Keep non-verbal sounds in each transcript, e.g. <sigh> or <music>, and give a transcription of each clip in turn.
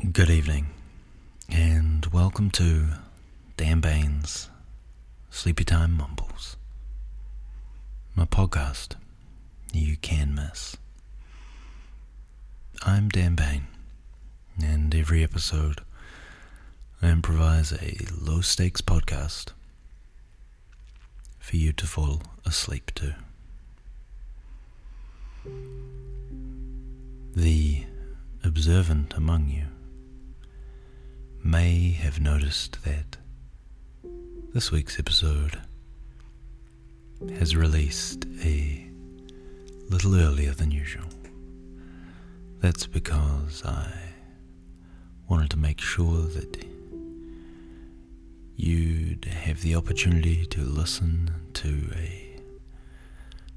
Good evening, and welcome to Dan Bain's Sleepy Time Mumbles, my podcast you can miss. I'm Dan Bain, and every episode I improvise a low stakes podcast for you to fall asleep to. The observant among you may have noticed that this week's episode has released a little earlier than usual. That's because I wanted to make sure that you'd have the opportunity to listen to a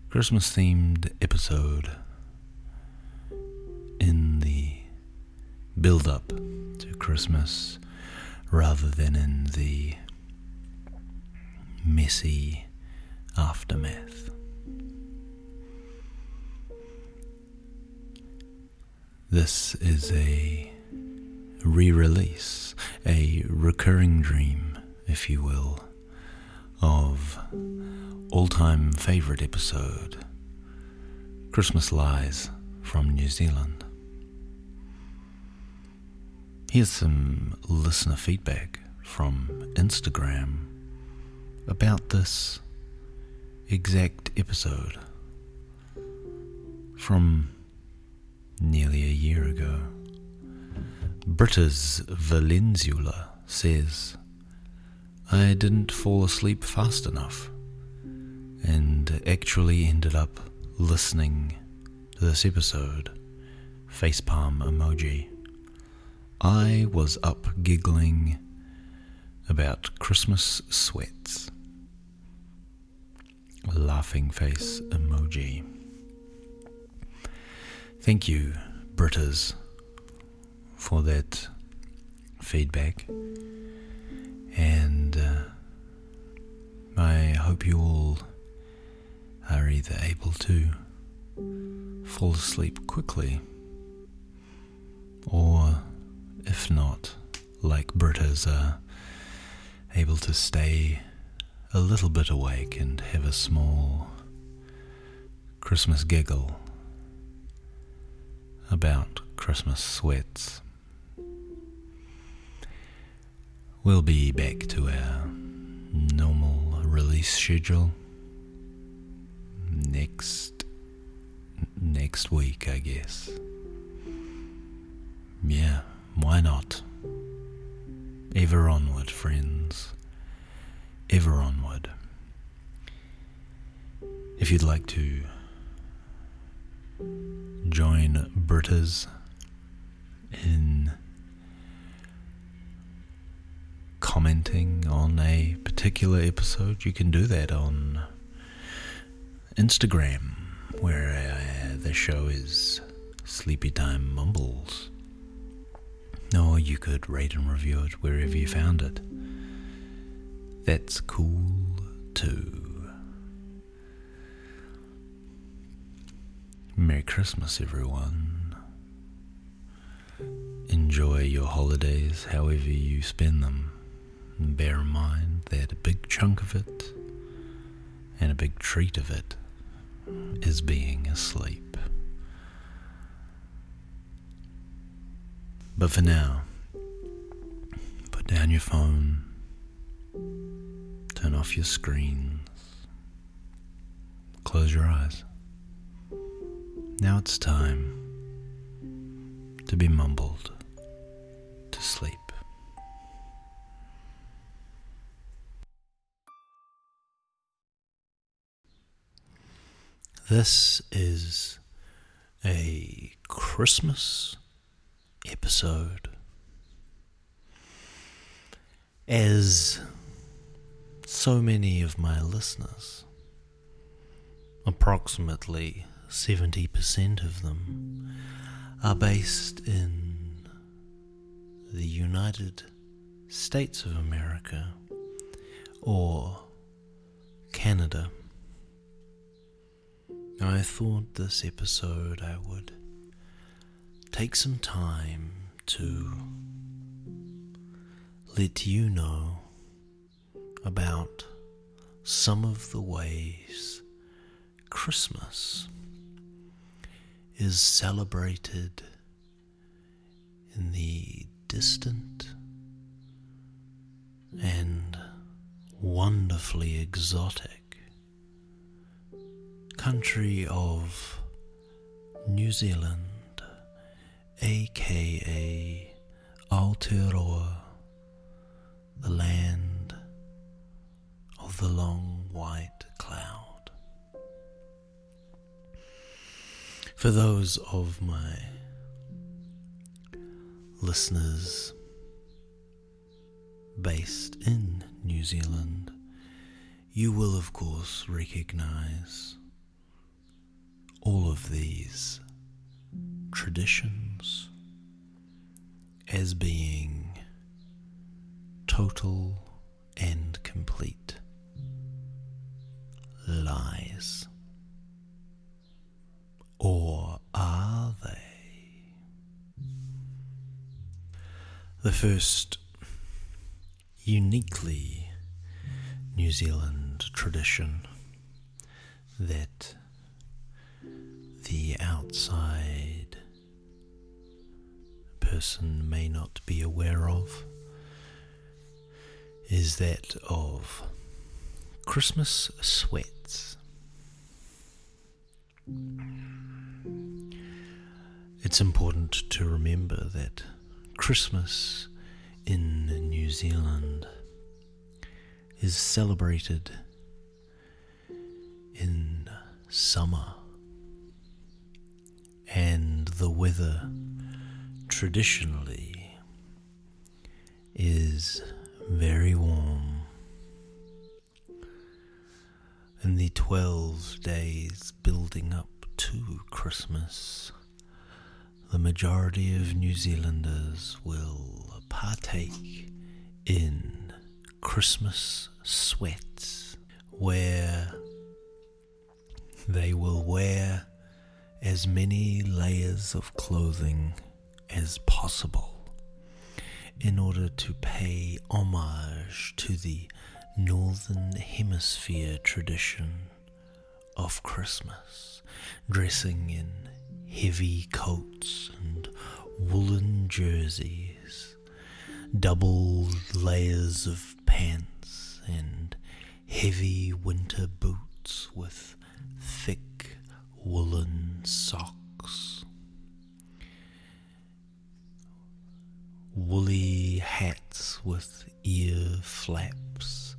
Christmas themed episode build up to Christmas rather than in the messy aftermath. This is a re release, a recurring dream, if you will, of all time favourite episode Christmas Lies from New Zealand. Here's some listener feedback from Instagram about this exact episode from nearly a year ago. Britta's Valenzula says, I didn't fall asleep fast enough and actually ended up listening to this episode. Facepalm emoji. I was up giggling about Christmas sweats. Laughing face emoji. Thank you, Britas, for that feedback. And uh, I hope you all are either able to fall asleep quickly or, if not, like Britas, are uh, able to stay a little bit awake and have a small Christmas giggle about Christmas sweats. We'll be back to our normal release schedule next next week, I guess. Yeah, why not? Ever onward, friends. Ever onward. If you'd like to join Berta's in commenting on a particular episode, you can do that on Instagram, where uh, the show is Sleepy Time Mumbles. Or you could rate and review it wherever you found it. That's cool too. Merry Christmas, everyone. Enjoy your holidays however you spend them. And bear in mind that a big chunk of it and a big treat of it is being asleep. But for now, put down your phone, turn off your screens, close your eyes. Now it's time to be mumbled to sleep. This is a Christmas episode. As so many of my listeners, approximately 70% of them, are based in the United States of America or Canada. I thought this episode I would take some time to let you know about some of the ways Christmas is celebrated in the distant and wonderfully exotic country of New Zealand, aka Aotearoa, the land of the long white cloud. For those of my listeners based in New Zealand, you will, of course, recognize all of these traditions as being total and complete lies. Or are they? The first uniquely New Zealand tradition that the outside person may not be aware of is that of Christmas sweats. It's important to remember that Christmas in New Zealand is celebrated in summer, and the weather traditionally is very warm. In the 12 days building up to Christmas, the majority of New Zealanders will partake in Christmas sweats, where they will wear as many layers of clothing as possible in order to pay homage to the Northern Hemisphere tradition of Christmas, dressing in heavy coats and woolen jerseys, double layers of pants, and heavy winter boots with thick woolen socks. Woolly hats with ear flaps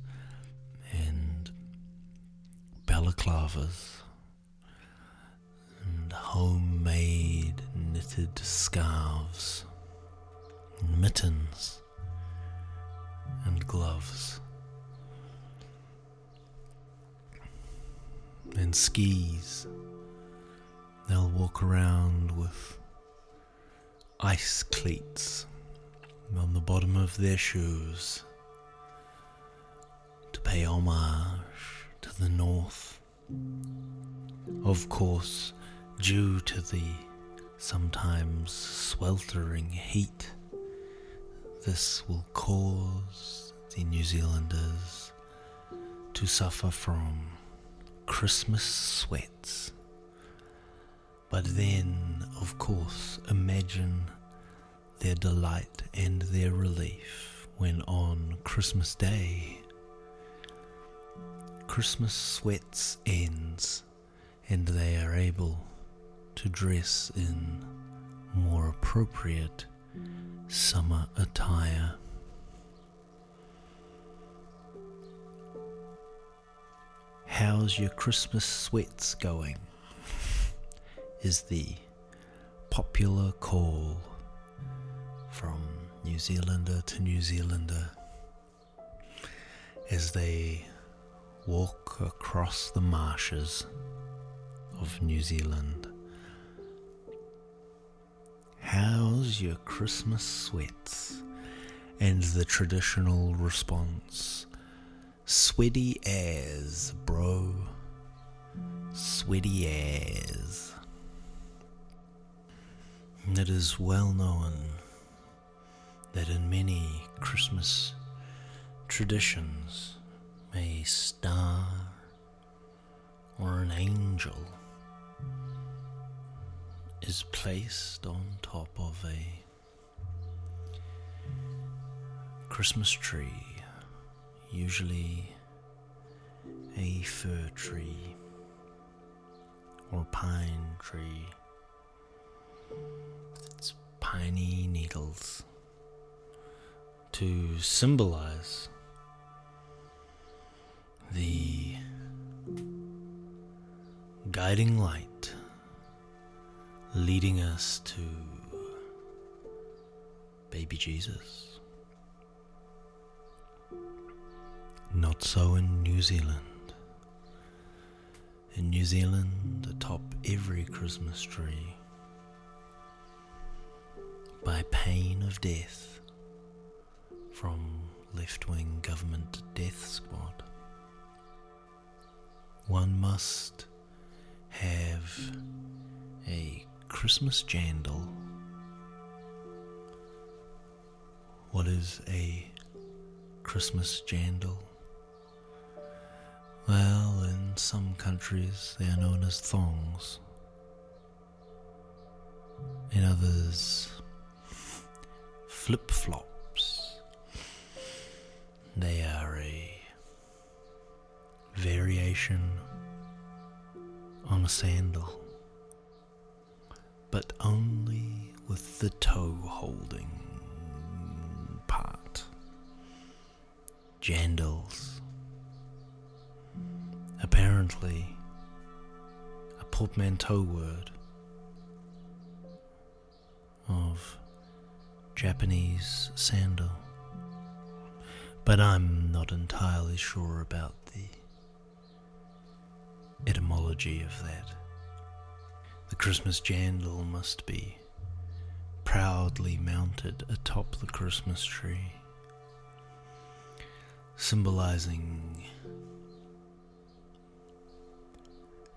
and balaclavas and homemade knitted scarves, and mittens, and gloves, and skis. They'll walk around with ice cleats on the bottom of their shoes to pay homage to the north. Of course, due to the sometimes sweltering heat, this will cause the New Zealanders to suffer from Christmas sweats. But then, of course, imagine their delight and their relief when on Christmas Day, Christmas sweats ends and they are able to dress in more appropriate summer attire. How's your Christmas sweats going? Is the popular call from New Zealander to New Zealander as they walk across the marshes of New Zealand. How's your Christmas sweats? And the traditional response Sweaty as, bro. Sweaty as. It is well known that in many Christmas traditions, a star or an angel is placed on top of a Christmas tree, usually a fir tree or pine tree. Its piney needles to symbolize the guiding light leading us to baby Jesus. Not so in New Zealand. In New Zealand, atop every Christmas tree, by pain of death from left wing government death squad, one must have a Christmas jandal. What is a Christmas jandal? Well, in some countries they are known as thongs. In others, flip flops. They are a variation on a sandal, but only with the toe holding part. Jandals apparently a portmanteau word of Japanese sandal. But I'm not entirely sure about the etymology of that. The Christmas jandal must be proudly mounted atop the Christmas tree, symbolizing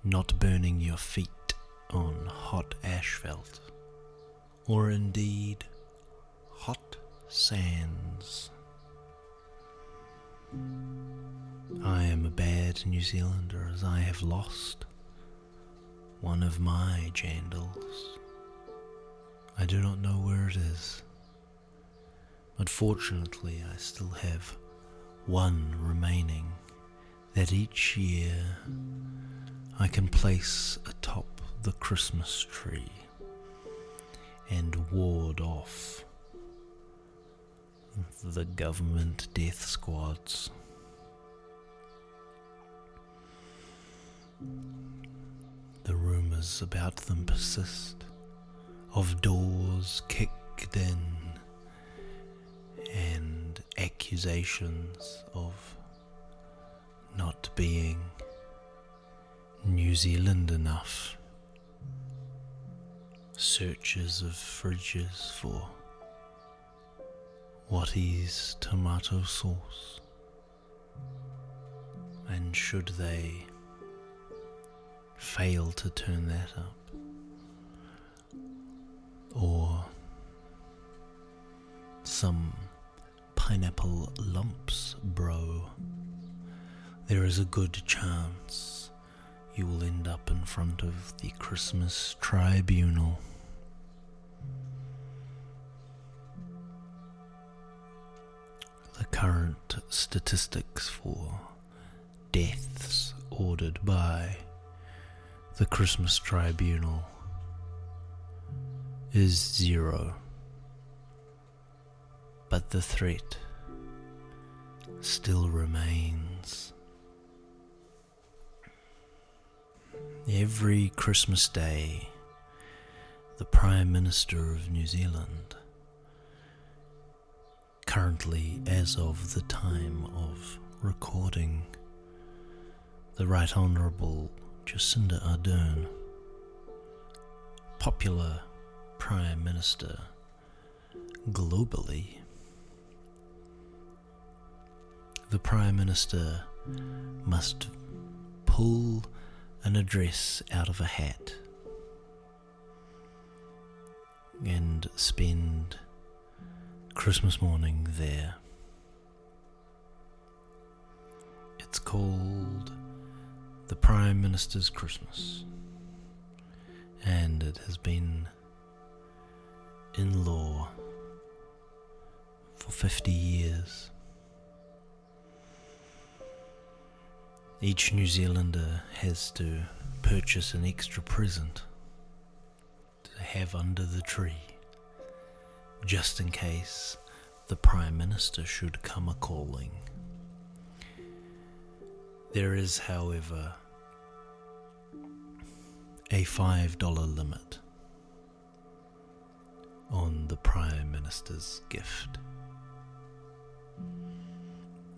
not burning your feet on hot asphalt, or indeed hot sands. I am a bad New Zealander as I have lost one of my jandals. I do not know where it is, but fortunately I still have one remaining that each year I can place atop the Christmas tree and ward off the government death squads. The rumours about them persist, of doors kicked in and accusations of not being New Zealand enough. Searches of fridges for what is tomato sauce. And should they fail to turn that up, or some pineapple lumps, bro, there is a good chance you will end up in front of the Christmas tribunal. The current statistics for deaths ordered by the Christmas tribunal is zero. But the threat still remains. Every Christmas Day, the Prime Minister of New Zealand, currently as of the time of recording, the Right Honourable Jacinda Ardern, popular Prime Minister globally, the Prime Minister must pull an address out of a hat and spend Christmas morning there. It's called the Prime Minister's Christmas, and it has been in law for 50 years. Each New Zealander has to purchase an extra present to have under the tree, just in case the Prime Minister should come a calling. There is, however, a $5 limit on the Prime Minister's gift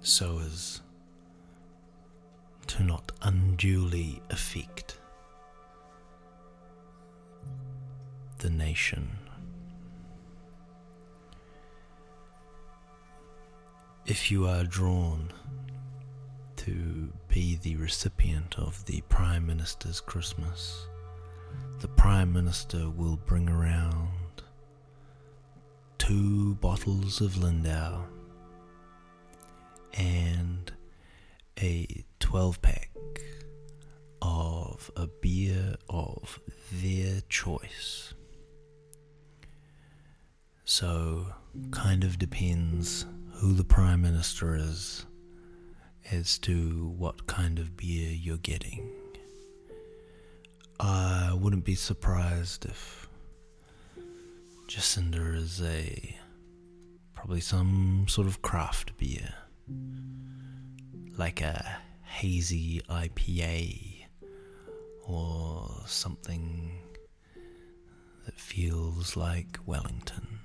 so as to not unduly affect the nation. If you are drawn to be the recipient of the Prime Minister's Christmas, the Prime Minister will bring around two bottles of Lindauer and a 12 pack of a beer of their choice. So, kind of depends who the Prime Minister is as to what kind of beer you're getting. I wouldn't be surprised if Jacinda is a probably some sort of craft beer like a hazy IPA or something that feels like Wellington.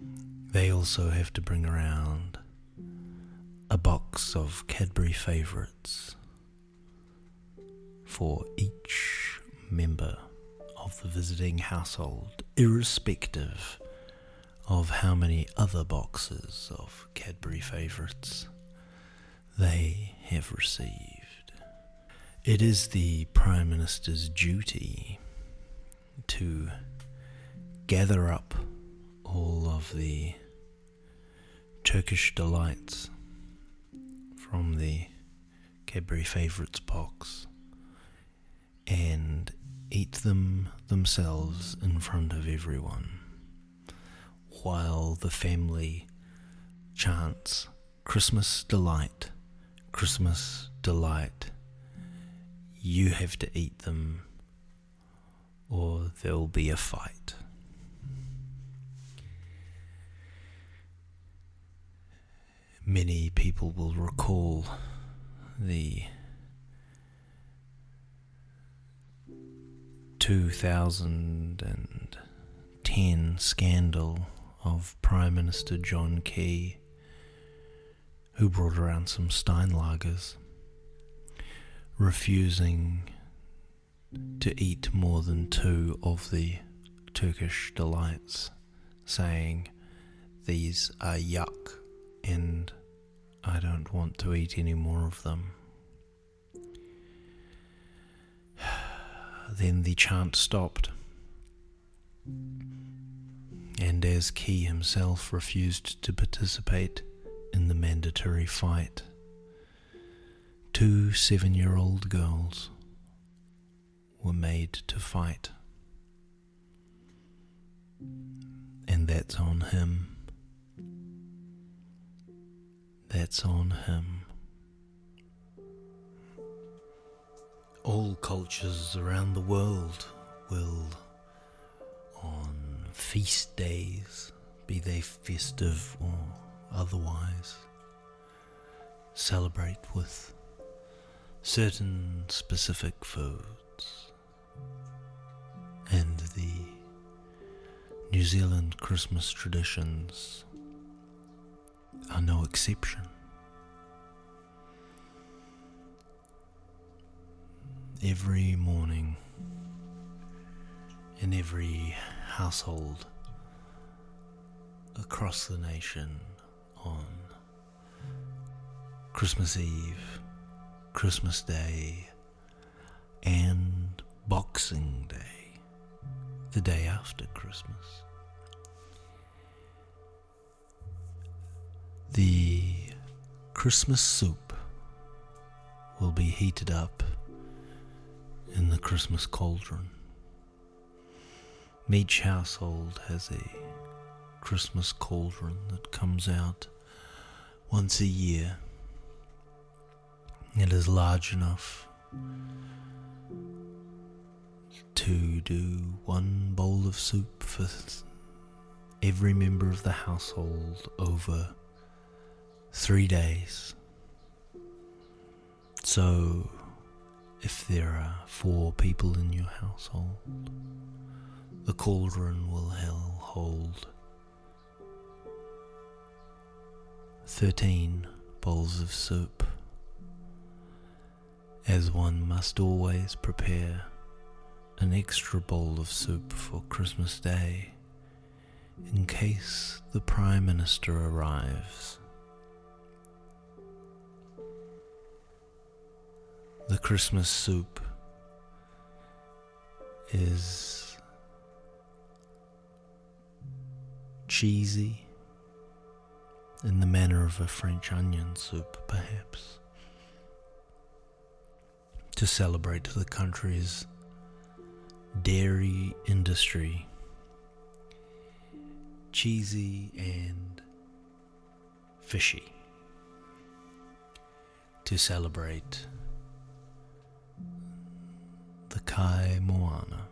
They also have to bring around a box of Cadbury favourites for each member of the visiting household, irrespective of how many other boxes of Cadbury favourites they have received. It is the Prime Minister's duty to gather up all of the Turkish delights from the Cadbury Favourites box and eat them themselves in front of everyone while the family chants Christmas delight, Christmas delight. You have to eat them or there'll be a fight. Many people will recall the 2010 scandal of Prime Minister John Key, who brought around some Steinlagers, refusing to eat more than two of the Turkish delights, saying, These are yuck and I don't want to eat any more of them. <sighs> Then the chant stopped and as Key himself refused to participate in the mandatory fight. Two seven year old girls were made to fight. And that's on him. That's on him. All cultures around the world will, on feast days, be they festive or otherwise, celebrate with certain specific foods. And the New Zealand Christmas traditions are no exception. Every morning, in every household across the nation on Christmas Eve, Christmas Day, and Boxing Day, the day after Christmas. The Christmas soup will be heated up in the Christmas cauldron. Each household has a Christmas cauldron that comes out once a year. It is large enough to do one bowl of soup for every member of the household over three days. So, if there are four people in your household, the cauldron will hold 13 bowls of soup, as one must always prepare an extra bowl of soup for Christmas Day in case the Prime Minister arrives. The Christmas soup is cheesy in the manner of a French onion soup, perhaps, to celebrate the country's dairy industry. Cheesy and fishy. To celebrate the Kai Moana,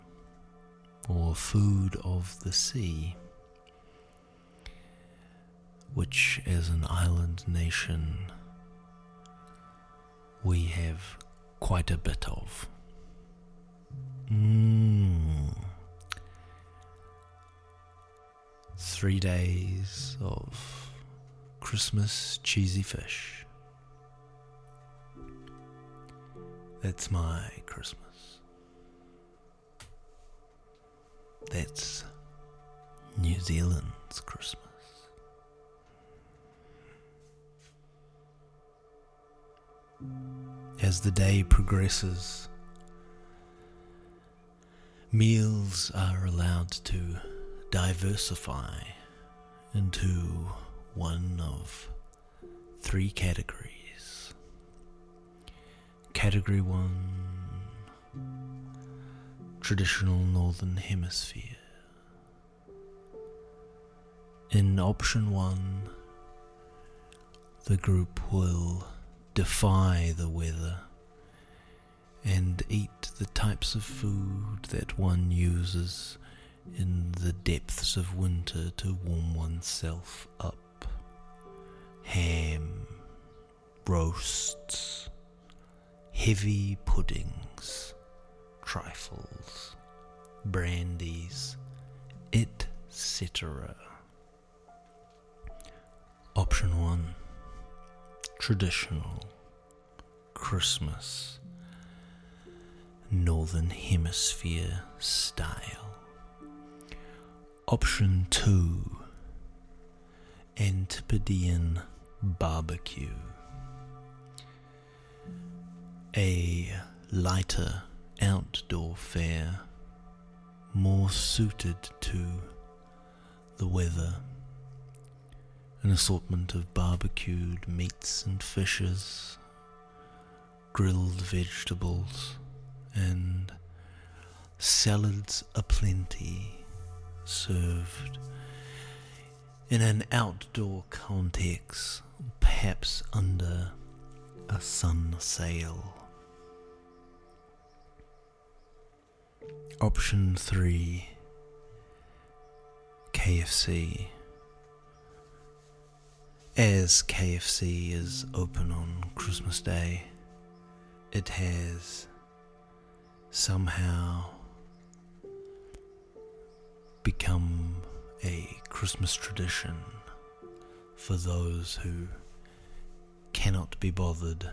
or food of the sea which, as an island nation, we have quite a bit of. Mm. Three days of Christmas cheesy fish. That's my Christmas. That's New Zealand's Christmas. as the day progresses. Meals are allowed to diversify into one of three categories. Category 1 Traditional Northern Hemisphere. In option 1, the group will defy the weather and eat the types of food that one uses in the depths of winter to warm oneself up. Ham, roasts, heavy puddings, trifles, brandies, etc. Option 1 traditional Christmas Northern Hemisphere style. Option 2 Antipodean barbecue. A lighter outdoor fare more suited to the weather an assortment of barbecued meats and fishes, grilled vegetables, and salads aplenty served in an outdoor context, perhaps under a sun sail. Option 3 KFC as KFC is open on Christmas Day, it has somehow become a Christmas tradition for those who cannot be bothered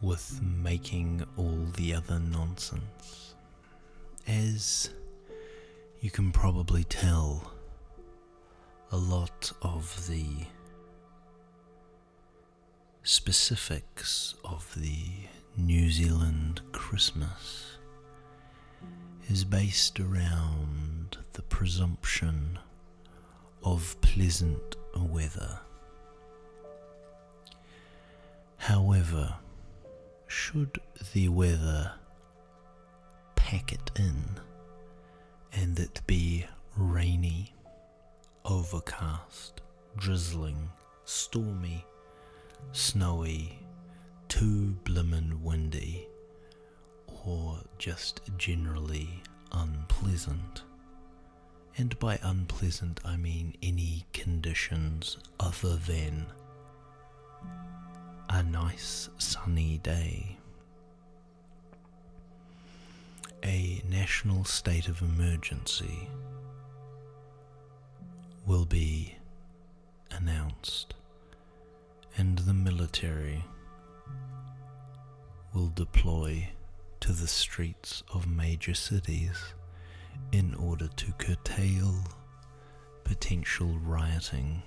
with making all the other nonsense. As you can probably tell, a lot of the specifics of the New Zealand Christmas is based around the presumption of pleasant weather. However, should the weather pack it in and it be rainy, overcast, drizzling, stormy, snowy, too blimmin' windy, or just generally unpleasant. And by unpleasant, I mean any conditions other than a nice sunny day. A national state of emergency will be announced, and the military will deploy to the streets of major cities in order to curtail potential rioting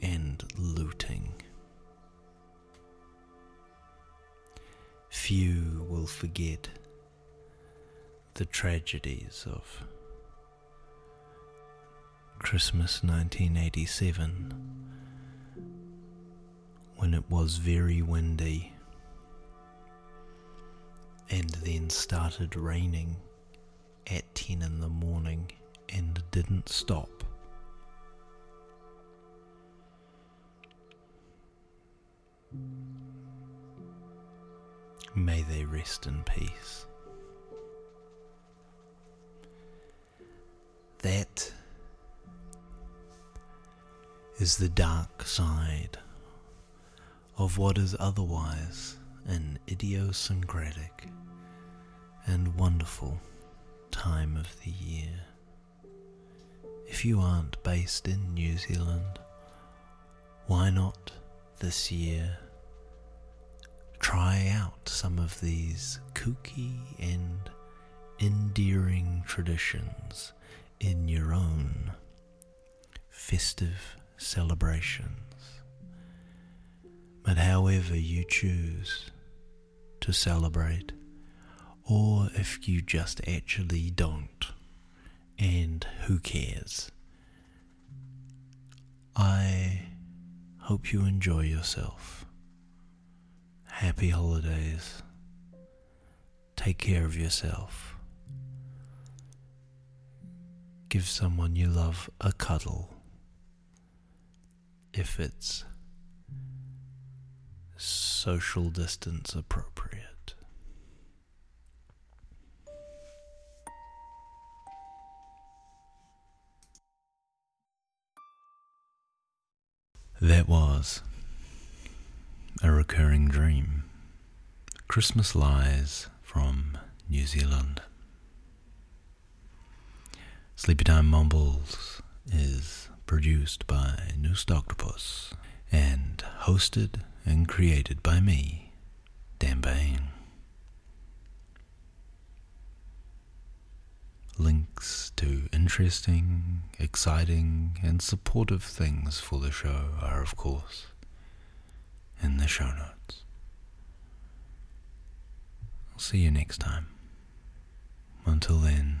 and looting. Few will forget the tragedies of Christmas 1987 when it was very windy and then started raining at 10 in the morning and didn't stop. May they rest in peace. That is the dark side of what is otherwise an idiosyncratic and wonderful time of the year. If you aren't based in New Zealand, why not this year try out some of these kooky and endearing traditions in your own festive celebrations? But however you choose to celebrate, or if you just actually don't, and who cares? I hope you enjoy yourself. Happy holidays. Take care of yourself. Give someone you love a cuddle if it's social distance appropriate. That was a recurring dream. Christmas Lies from New Zealand. Sleepy Time Mumbles is produced by Noosed Octopus and hosted and created by me, Dan Bain. Links to interesting, exciting, and supportive things for the show are, of course, in the show notes. I'll see you next time. Until then,